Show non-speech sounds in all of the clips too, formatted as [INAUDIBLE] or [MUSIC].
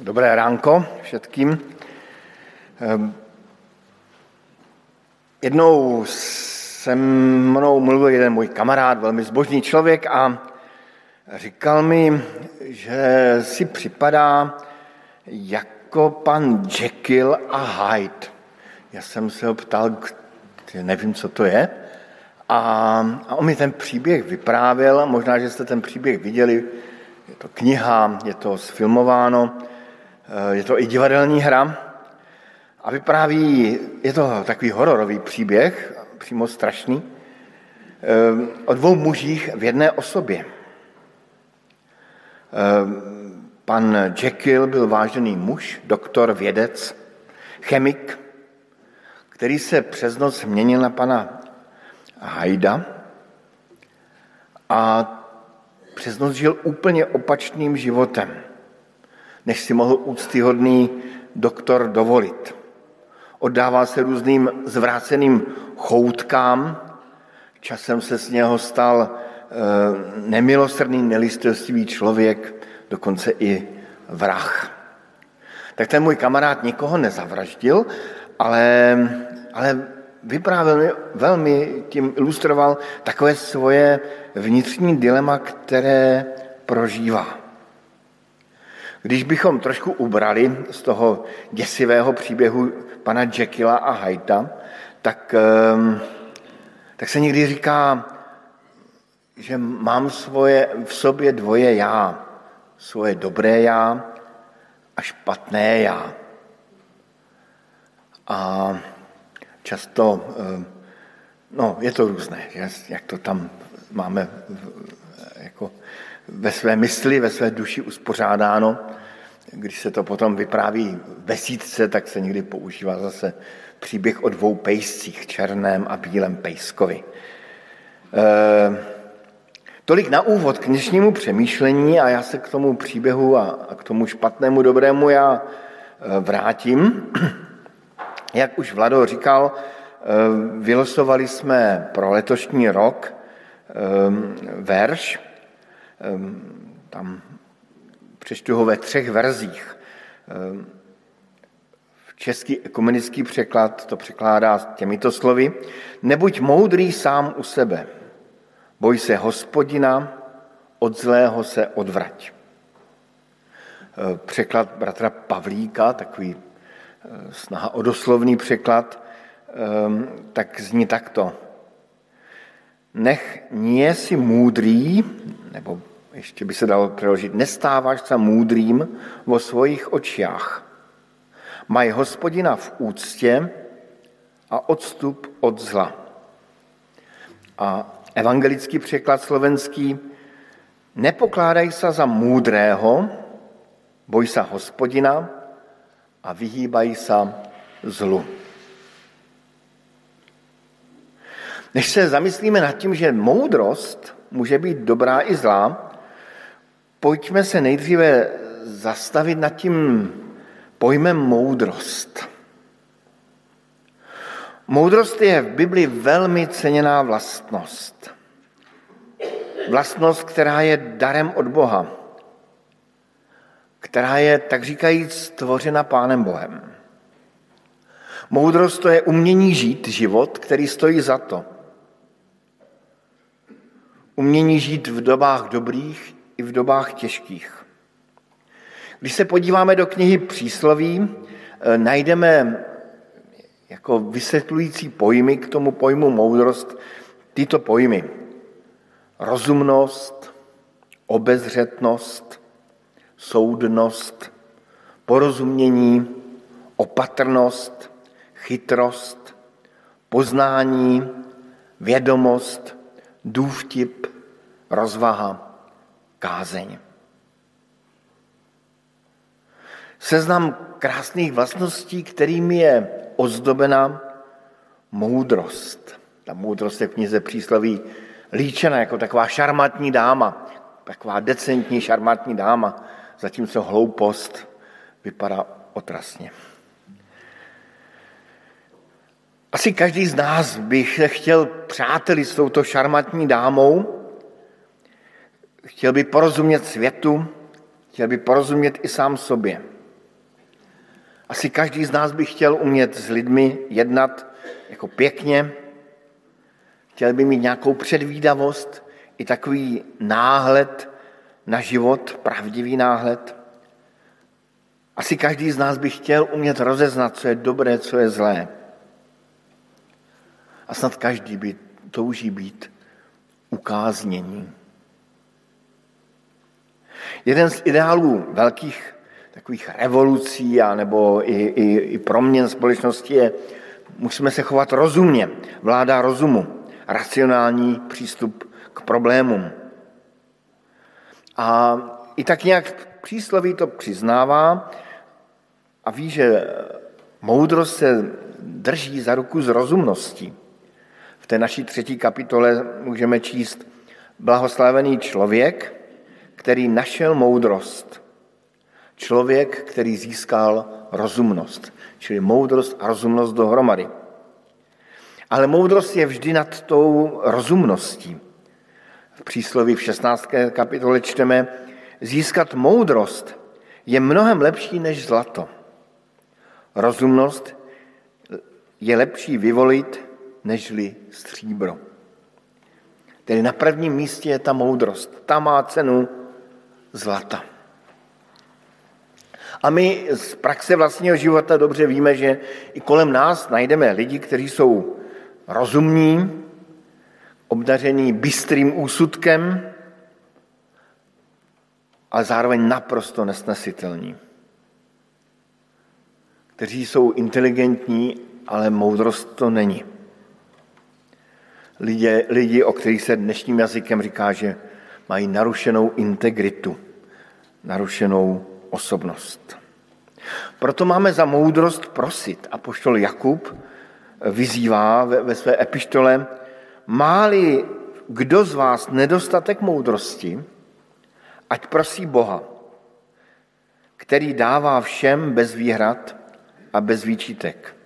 Dobré ránko všetkým. Ehm, jednou se mnou mluvil jeden můj kamarád, velmi zbožný člověk a říkal mi, že si připadá jako pan Jekyll a Hyde. Já jsem se ho ptal, nevím, co to je, a, a on mi ten příběh vyprávěl, možná, že jste ten příběh viděli, je to kniha, je to sfilmováno, je to i divadelní hra a vypráví, je to takový hororový příběh, přímo strašný, o dvou mužích v jedné osobě. Pan Jekyll byl vážený muž, doktor, vědec, chemik, který se přes noc změnil na pana Hajda a přes noc žil úplně opačným životem, než si mohl úctyhodný doktor dovolit. Oddával se různým zvráceným choutkám, časem se z něho stal eh, nemilosrdný, nelistovstivý člověk, dokonce i vrah. Tak ten můj kamarád nikoho nezavraždil, ale, ale vyprávěl mi, velmi tím ilustroval takové svoje vnitřní dilema, které prožívá. Když bychom trošku ubrali z toho děsivého příběhu pana Jekylla a Hyda, tak, ehm, tak se někdy říká, že mám svoje, v sobě dvoje já. Svoje dobré já a špatné já. A často, eh, no je to různé, jak to tam máme jako ve své mysli, ve své duši uspořádáno. Když se to potom vypráví ve sítce, tak se někdy používá zase příběh o dvou pejscích, černém a bílém pejskovi. E, tolik na úvod k dnešnímu přemýšlení a já se k tomu příběhu a, a k tomu špatnému dobrému já eh, vrátím. [CLEARS THROAT] Jak už Vlado říkal, eh, vylosovali jsme pro letošní rok verš, tam přečtu ho ve třech verzích. V český ekumenický překlad to překládá těmito slovy. Nebuď moudrý sám u sebe, boj se hospodina, od zlého se odvrať. Překlad bratra Pavlíka, takový snaha o doslovný překlad, ehm, tak zní takto. Nech nie si můdrý, nebo ještě by se dalo přeložit, nestáváš se můdrým vo svojich očiach. Maj hospodina v úctě a odstup od zla. A evangelický překlad slovenský, nepokládaj se za můdrého, boj se hospodina a vyhýbají se zlu. Než se zamyslíme nad tím, že moudrost může být dobrá i zlá, pojďme se nejdříve zastavit nad tím pojmem moudrost. Moudrost je v Bibli velmi ceněná vlastnost. Vlastnost, která je darem od Boha která je, tak říkajíc, stvořena Pánem Bohem. Moudrost to je umění žít život, který stojí za to. Umění žít v dobách dobrých i v dobách těžkých. Když se podíváme do knihy Přísloví, eh, najdeme jako vysvětlující pojmy k tomu pojmu moudrost tyto pojmy. Rozumnost, obezřetnost, soudnost, porozumění, opatrnost, chytrost, poznání, vědomost, důvtip, rozvaha, kázeň. Seznam krásných vlastností, kterými je ozdobena moudrost. Ta moudrost je v knize přísloví líčena jako taková šarmatní dáma, taková decentní šarmatní dáma, zatímco hloupost vypadá otrasně. Asi každý z nás by se chtěl přáteli s touto šarmatní dámou, chtěl by porozumět světu, chtěl by porozumět i sám sobě. Asi každý z nás by chtěl umět s lidmi jednat jako pěkně, chtěl by mít nějakou předvídavost, i takový náhled na život, pravdivý náhled. Asi každý z nás by chtěl umět rozeznat, co je dobré, co je zlé. A snad každý by touží být ukáznění. Jeden z ideálů velkých takových revolucí a nebo i, i, i proměn společnosti je, musíme se chovat rozumně, vláda rozumu, racionální přístup k problémům. A i tak nějak přísloví to přiznává a ví, že moudrost se drží za ruku z rozumností. V té naší třetí kapitole můžeme číst blahoslavený člověk, který našel moudrost. Člověk, který získal rozumnost, čili moudrost a rozumnost dohromady. Ale moudrost je vždy nad tou rozumností. V přísloví v 16. kapitole čteme, získat moudrost je mnohem lepší než zlato. Rozumnost je lepší vyvolit nežli stříbro. Tedy na prvním místě je ta moudrost. Ta má cenu zlata. A my z praxe vlastního života dobře víme, že i kolem nás najdeme lidi, kteří jsou rozumní, obdaření bystrým úsudkem, ale zároveň naprosto nesnesitelní. Kteří jsou inteligentní, ale moudrost to není. Lidi, lidi, o kterých se dnešním jazykem říká, že mají narušenou integritu, narušenou osobnost. Proto máme za moudrost prosit. A poštol Jakub vyzývá ve, ve své epištole, máli kdo z vás nedostatek moudrosti, ať prosí Boha, který dává všem bez výhrad a bez výčitek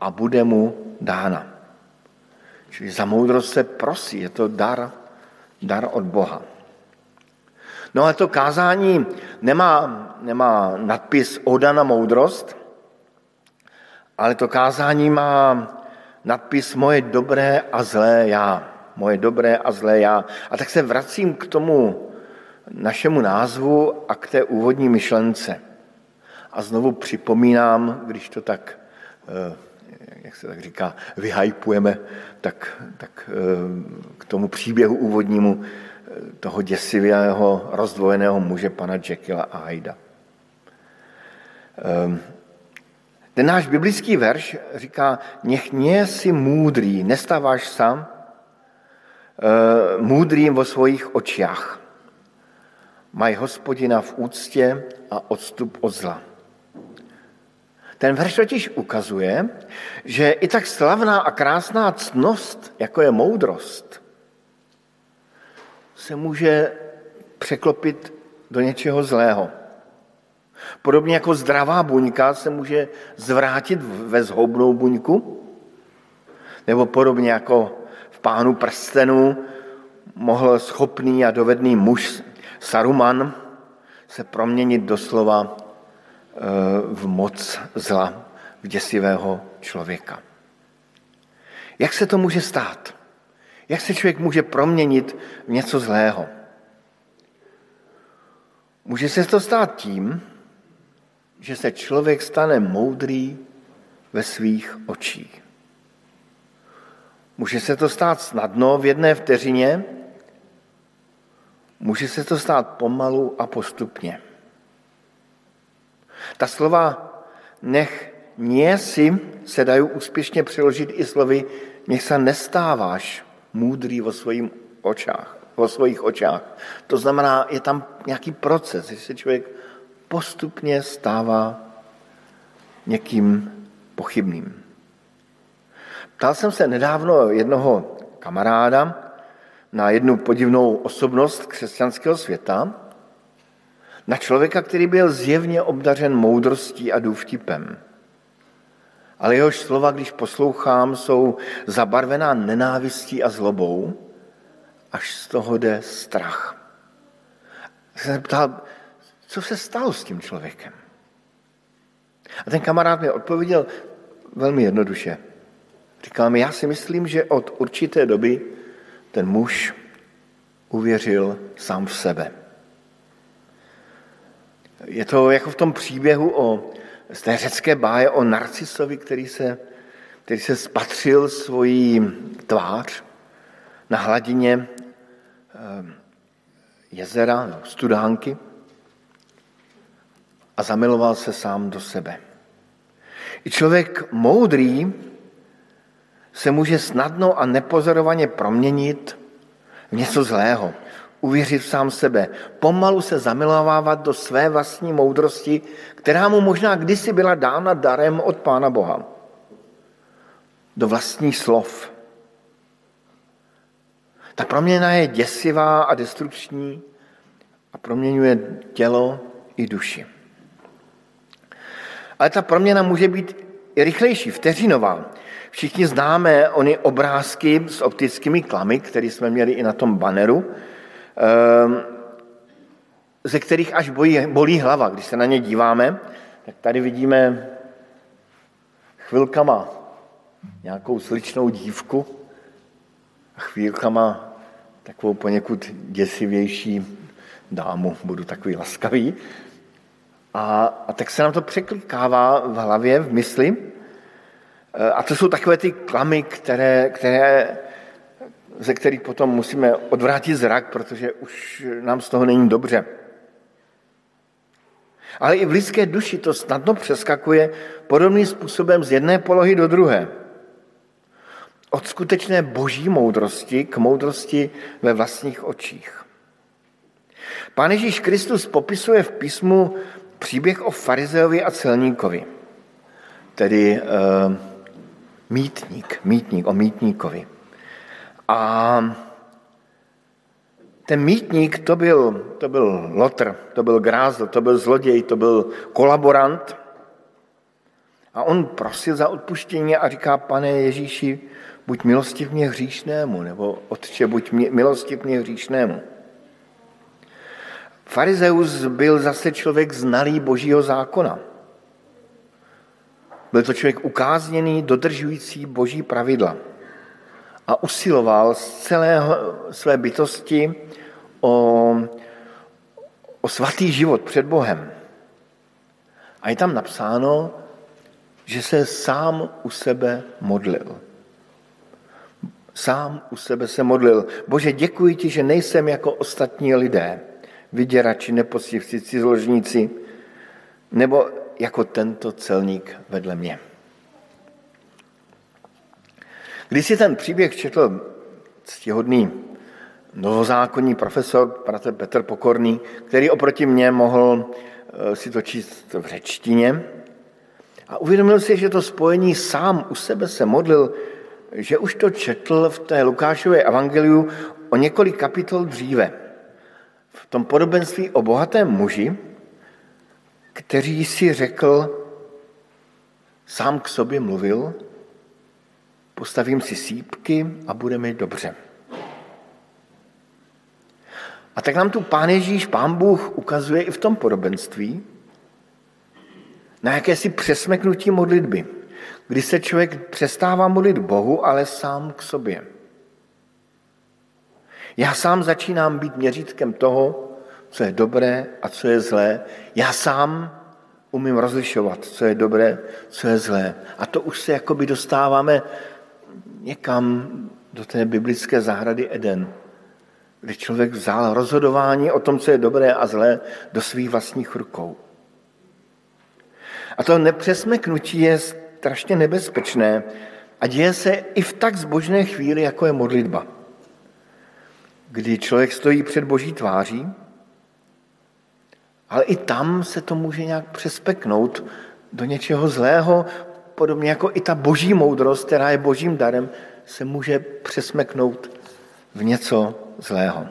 a bude mu dána. Čili za moudrost se prosí, je to dar, dar od Boha. No ale to kázání nemá, nemá nadpis Oda na moudrost, ale to kázání má nadpis Moje dobré a zlé já. Moje dobré a zlé já. A tak se vracím k tomu našemu názvu a k té úvodní myšlence. A znovu připomínám, když to tak, eh, jak se tak říká, vyhypujeme, tak, tak eh, k tomu příběhu úvodnímu eh, toho děsivého rozdvojeného muže pana Jekylla a Hyda. Ten náš biblický verš říká, nech mě si můdrý, nestáváš sám, můdrým vo svých očích. Mají hospodina v úctě a odstup od zla. Ten verš totiž ukazuje, že i tak slavná a krásná ctnost, jako je moudrost, se může překlopit do něčeho zlého. Podobně jako zdravá buňka se může zvrátit ve zhoubnou buňku, nebo podobně jako v pánu prstenu mohl schopný a dovedný muž Saruman se proměnit doslova v moc zla, v děsivého člověka. Jak se to může stát? Jak se člověk může proměnit v něco zlého? Může se to stát tím, že se člověk stane moudrý ve svých očích. Může se to stát snadno v jedné vteřině, může se to stát pomalu a postupně. Ta slova nech nie si se dají úspěšně přeložit i slovy nech se nestáváš můdrý vo, svojím očách, vo svojich očách. To znamená, je tam nějaký proces, že se člověk postupně stává někým pochybným. Ptal jsem se nedávno jednoho kamaráda na jednu podivnou osobnost křesťanského světa, na člověka, který byl zjevně obdařen moudrostí a důvtipem. Ale jehož slova, když poslouchám, jsou zabarvená nenávistí a zlobou, až z toho jde strach. Jsem se ptal, co se stalo s tím člověkem? A ten kamarád mi odpověděl velmi jednoduše. Říkal mi, já si myslím, že od určité doby ten muž uvěřil sám v sebe. Je to jako v tom příběhu o, z té řecké báje o Narcisovi, který se, který se spatřil svojí tvář na hladině eh, jezera, studánky a zamiloval se sám do sebe. I člověk moudrý se může snadno a nepozorovaně proměnit v něco zlého, uvěřit sám sebe, pomalu se zamilovávat do své vlastní moudrosti, která mu možná kdysi byla dána darem od Pána Boha. Do vlastních slov. Ta proměna je děsivá a destrukční a proměňuje tělo i duši. Ale ta proměna může být i rychlejší, vteřinová. Všichni známe ony obrázky s optickými klamy, které jsme měli i na tom banneru, ehm, ze kterých až bolí, bolí hlava. Když se na ně díváme, tak tady vidíme chvilkama nějakou sličnou dívku a chvílkama takovou poněkud děsivější dámu, budu takový laskavý. A, a tak se nám to překlikává v hlavě, v mysli. E, a to jsou takové ty klamy, které, které, ze kterých potom musíme odvrátit zrak, protože už nám z toho není dobře. Ale i v lidské duši to snadno přeskakuje podobným způsobem z jedné polohy do druhé. Od skutečné boží moudrosti k moudrosti ve vlastních očích. Pán Ježíš Kristus popisuje v písmu příběh o farizeovi a celníkovi, tedy e, mítník, mítník, o mítníkovi. A ten mítník to byl, to byl lotr, to byl grázl, to byl zloděj, to byl kolaborant. A on prosil za odpuštění a říká, pane Ježíši, buď milostiv mě hříšnému, nebo otče, buď milostiv mě hříšnému. Farizeus byl zase člověk znalý božího zákona. Byl to člověk ukázněný, dodržující boží pravidla. A usiloval z celé své bytosti o, o svatý život před Bohem. A je tam napsáno, že se sám u sebe modlil. Sám u sebe se modlil. Bože, děkuji ti, že nejsem jako ostatní lidé vyděrači, nepoctivci, cizoložníci, nebo jako tento celník vedle mě. Když si ten příběh četl ctihodný novozákonní profesor, Petr Pokorný, který oproti mně mohl eh, si to číst v řečtině, a uvědomil si, že to spojení sám u sebe se modlil, že už to četl v té Lukášové evangeliu o několik kapitol dříve. V tom podobenství o bohatém muži, který si řekl, sám k sobě mluvil, postavím si sípky a bude mi dobře. A tak nám tu Pán Ježíš, Pán Bůh ukazuje i v tom podobenství na jakési přesmeknutí modlitby, kdy se člověk přestává modlit Bohu, ale sám k sobě. Já sám začínám být měřítkem toho, co je dobré a co je zlé. Já sám umím rozlišovat, co je dobré, co je zlé. A to už se jakoby dostáváme někam do té biblické zahrady Eden, kde člověk vzal rozhodování o tom, co je dobré a zlé, do svých vlastních rukou. A to nepřesmeknutí je strašně nebezpečné a děje se i v tak zbožné chvíli, jako je modlitba kdy člověk stojí před boží tváří, ale i tam se to může nějak přespeknout do něčeho zlého, podobně jako i ta boží moudrost, která je božím darem, se může přesmeknout v něco zlého.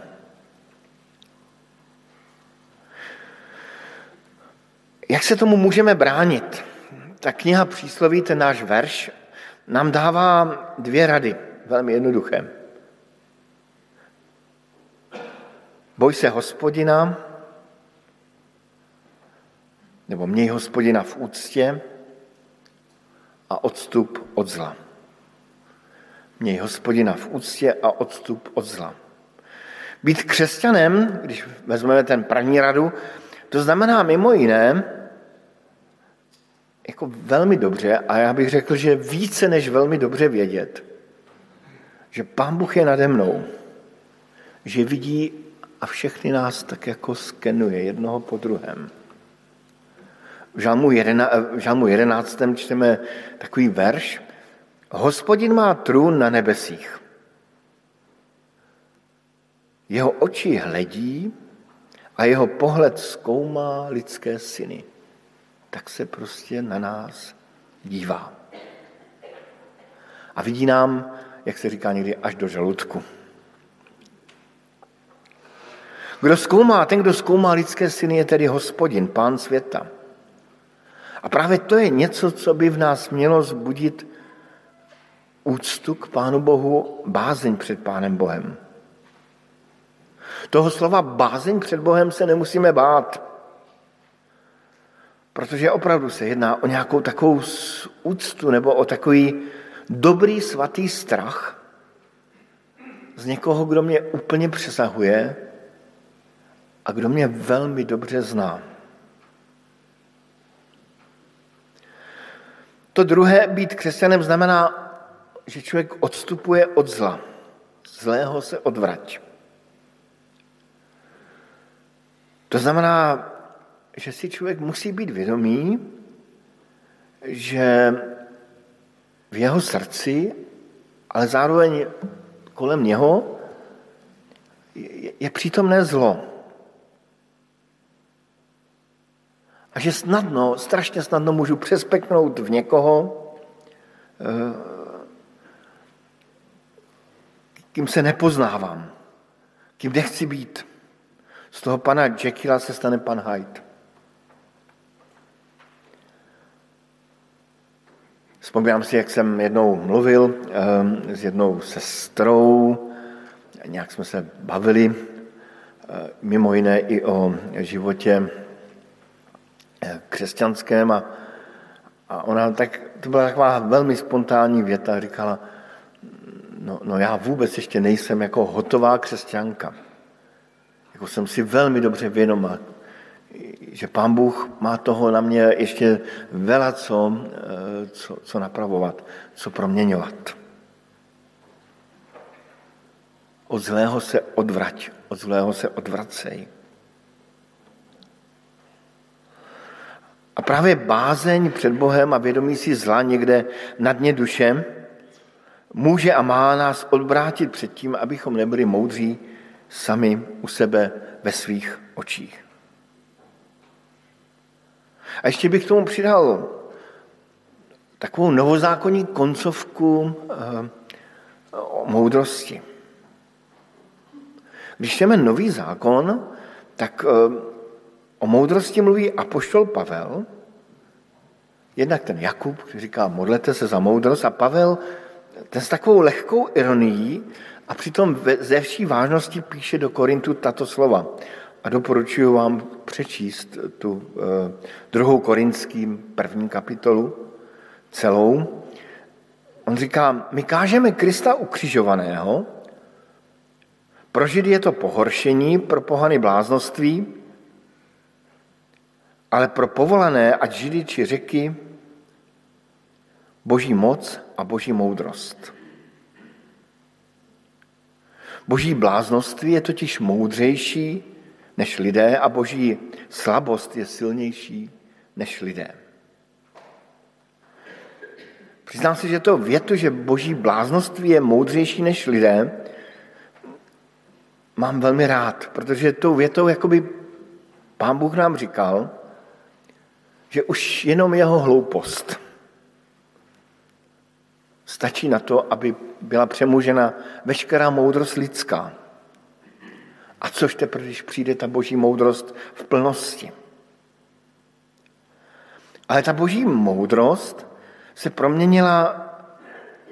Jak se tomu můžeme bránit? Ta kniha přísloví, ten náš verš, nám dává dvě rady, velmi jednoduché. Boj se hospodina, nebo měj hospodina v úctě a odstup od zla. Měj hospodina v úctě a odstup od zla. Být křesťanem, když vezmeme ten první radu, to znamená mimo jiné, jako velmi dobře, a já bych řekl, že více než velmi dobře vědět, že Pán Bůh je nade mnou, že vidí a všechny nás tak jako skenuje jednoho po druhém. V žalmu, 11, v žalmu 11. čteme takový verš. Hospodin má trůn na nebesích. Jeho oči hledí a jeho pohled zkoumá lidské syny. Tak se prostě na nás dívá. A vidí nám, jak se říká někdy, až do žaludku. Kdo zkoumá, ten, kdo zkoumá lidské syny, je tedy hospodin, pán světa. A právě to je něco, co by v nás mělo zbudit úctu k Pánu Bohu, bázeň před Pánem Bohem. Toho slova bázeň před Bohem se nemusíme bát, protože opravdu se jedná o nějakou takovou úctu nebo o takový dobrý svatý strach z někoho, kdo mě úplně přesahuje a kdo mě velmi dobře zná. To druhé, být křesťanem, znamená, že člověk odstupuje od zla. Zlého se odvrať. To znamená, že si člověk musí být vědomý, že v jeho srdci, ale zároveň kolem něho je přítomné zlo. A že snadno, strašně snadno můžu přespeknout v někoho, eh, kým se nepoznávám, kým nechci být. Z toho pana Jekylla se stane pan Hyde. Vzpomínám si, jak jsem jednou mluvil um, s jednou sestrou, nějak jsme se bavili, uh, mimo jiné i o životě eh, křesťanském a, a ona tak, to byla taková velmi spontánní věta, říkala, no, no já vůbec ještě nejsem jako hotová křesťanka. Jako jsem si velmi dobře vědoma, že pán Bůh má toho na mě ještě vela co, eh, co, co napravovat, co proměňovat. Od zlého se odvrať, od zlého se odvracej. A právě bázeň před Bohem a vědomí si zla někde na dně duše může a má nás odvrátit před tím, abychom nebyli moudří sami u sebe ve svých očích. A ještě bych k tomu přidal takovou novozákonní koncovku eh, o moudrosti. Když čteme nový zákon, tak eh, o moudrosti mluví apoštol Pavel, jednak ten Jakub, který říká, modlete se za moudrost, a Pavel ten s takovou lehkou ironií a přitom ze vší vážnosti píše do Korintu tato slova. A doporučuji vám přečíst tu eh, druhou korinským první kapitolu celou. On říká, my kážeme Krista ukřižovaného, pro Židy je to pohoršení, pro pohany bláznoství, ale pro povolané, ať Židy či řeky, boží moc a boží moudrost. Boží bláznoství je totiž moudřejší než lidé a boží slabost je silnější než lidé. Přiznám si, že to větu, že boží bláznoství je moudřejší než lidé, mám velmi rád, protože tou větou jakoby pán Bůh nám říkal, že už jenom jeho hloupost stačí na to, aby byla přemužena veškerá moudrost lidská. A což teprve, když přijde ta boží moudrost v plnosti. Ale ta boží moudrost se proměnila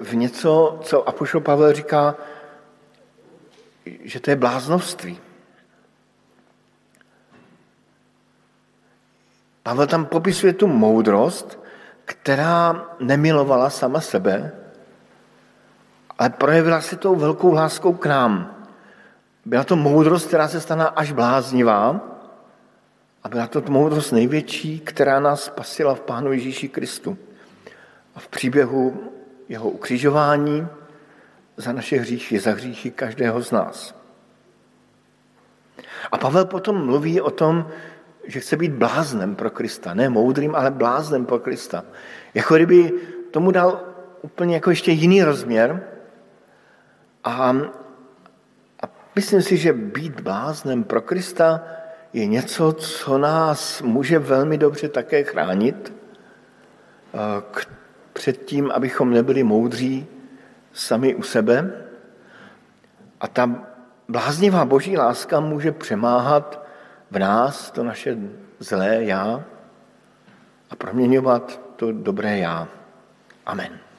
v něco, co Apoštol Pavel říká, že to je bláznovství. Pavel tam popisuje tu moudrost, která nemilovala sama sebe, ale projevila se tou velkou láskou k nám. Byla to moudrost, která se stala až bláznivá a byla to moudrost největší, která nás spasila v Pánu Ježíši Kristu. A v příběhu jeho ukřižování za naše hříchy, za hříchy každého z nás. A Pavel potom mluví o tom, že chce být bláznem pro Krista. Ne moudrým, ale bláznem pro Krista. Jako kdyby tomu dal úplně jako ještě jiný rozměr. A, a myslím si, že být bláznem pro Krista je něco, co nás může velmi dobře také chránit eh, k, před tím, abychom nebyli moudří sami u sebe. A ta bláznivá boží láska může přemáhat v nás to naše zlé já a proměňovat to dobré já. Amen.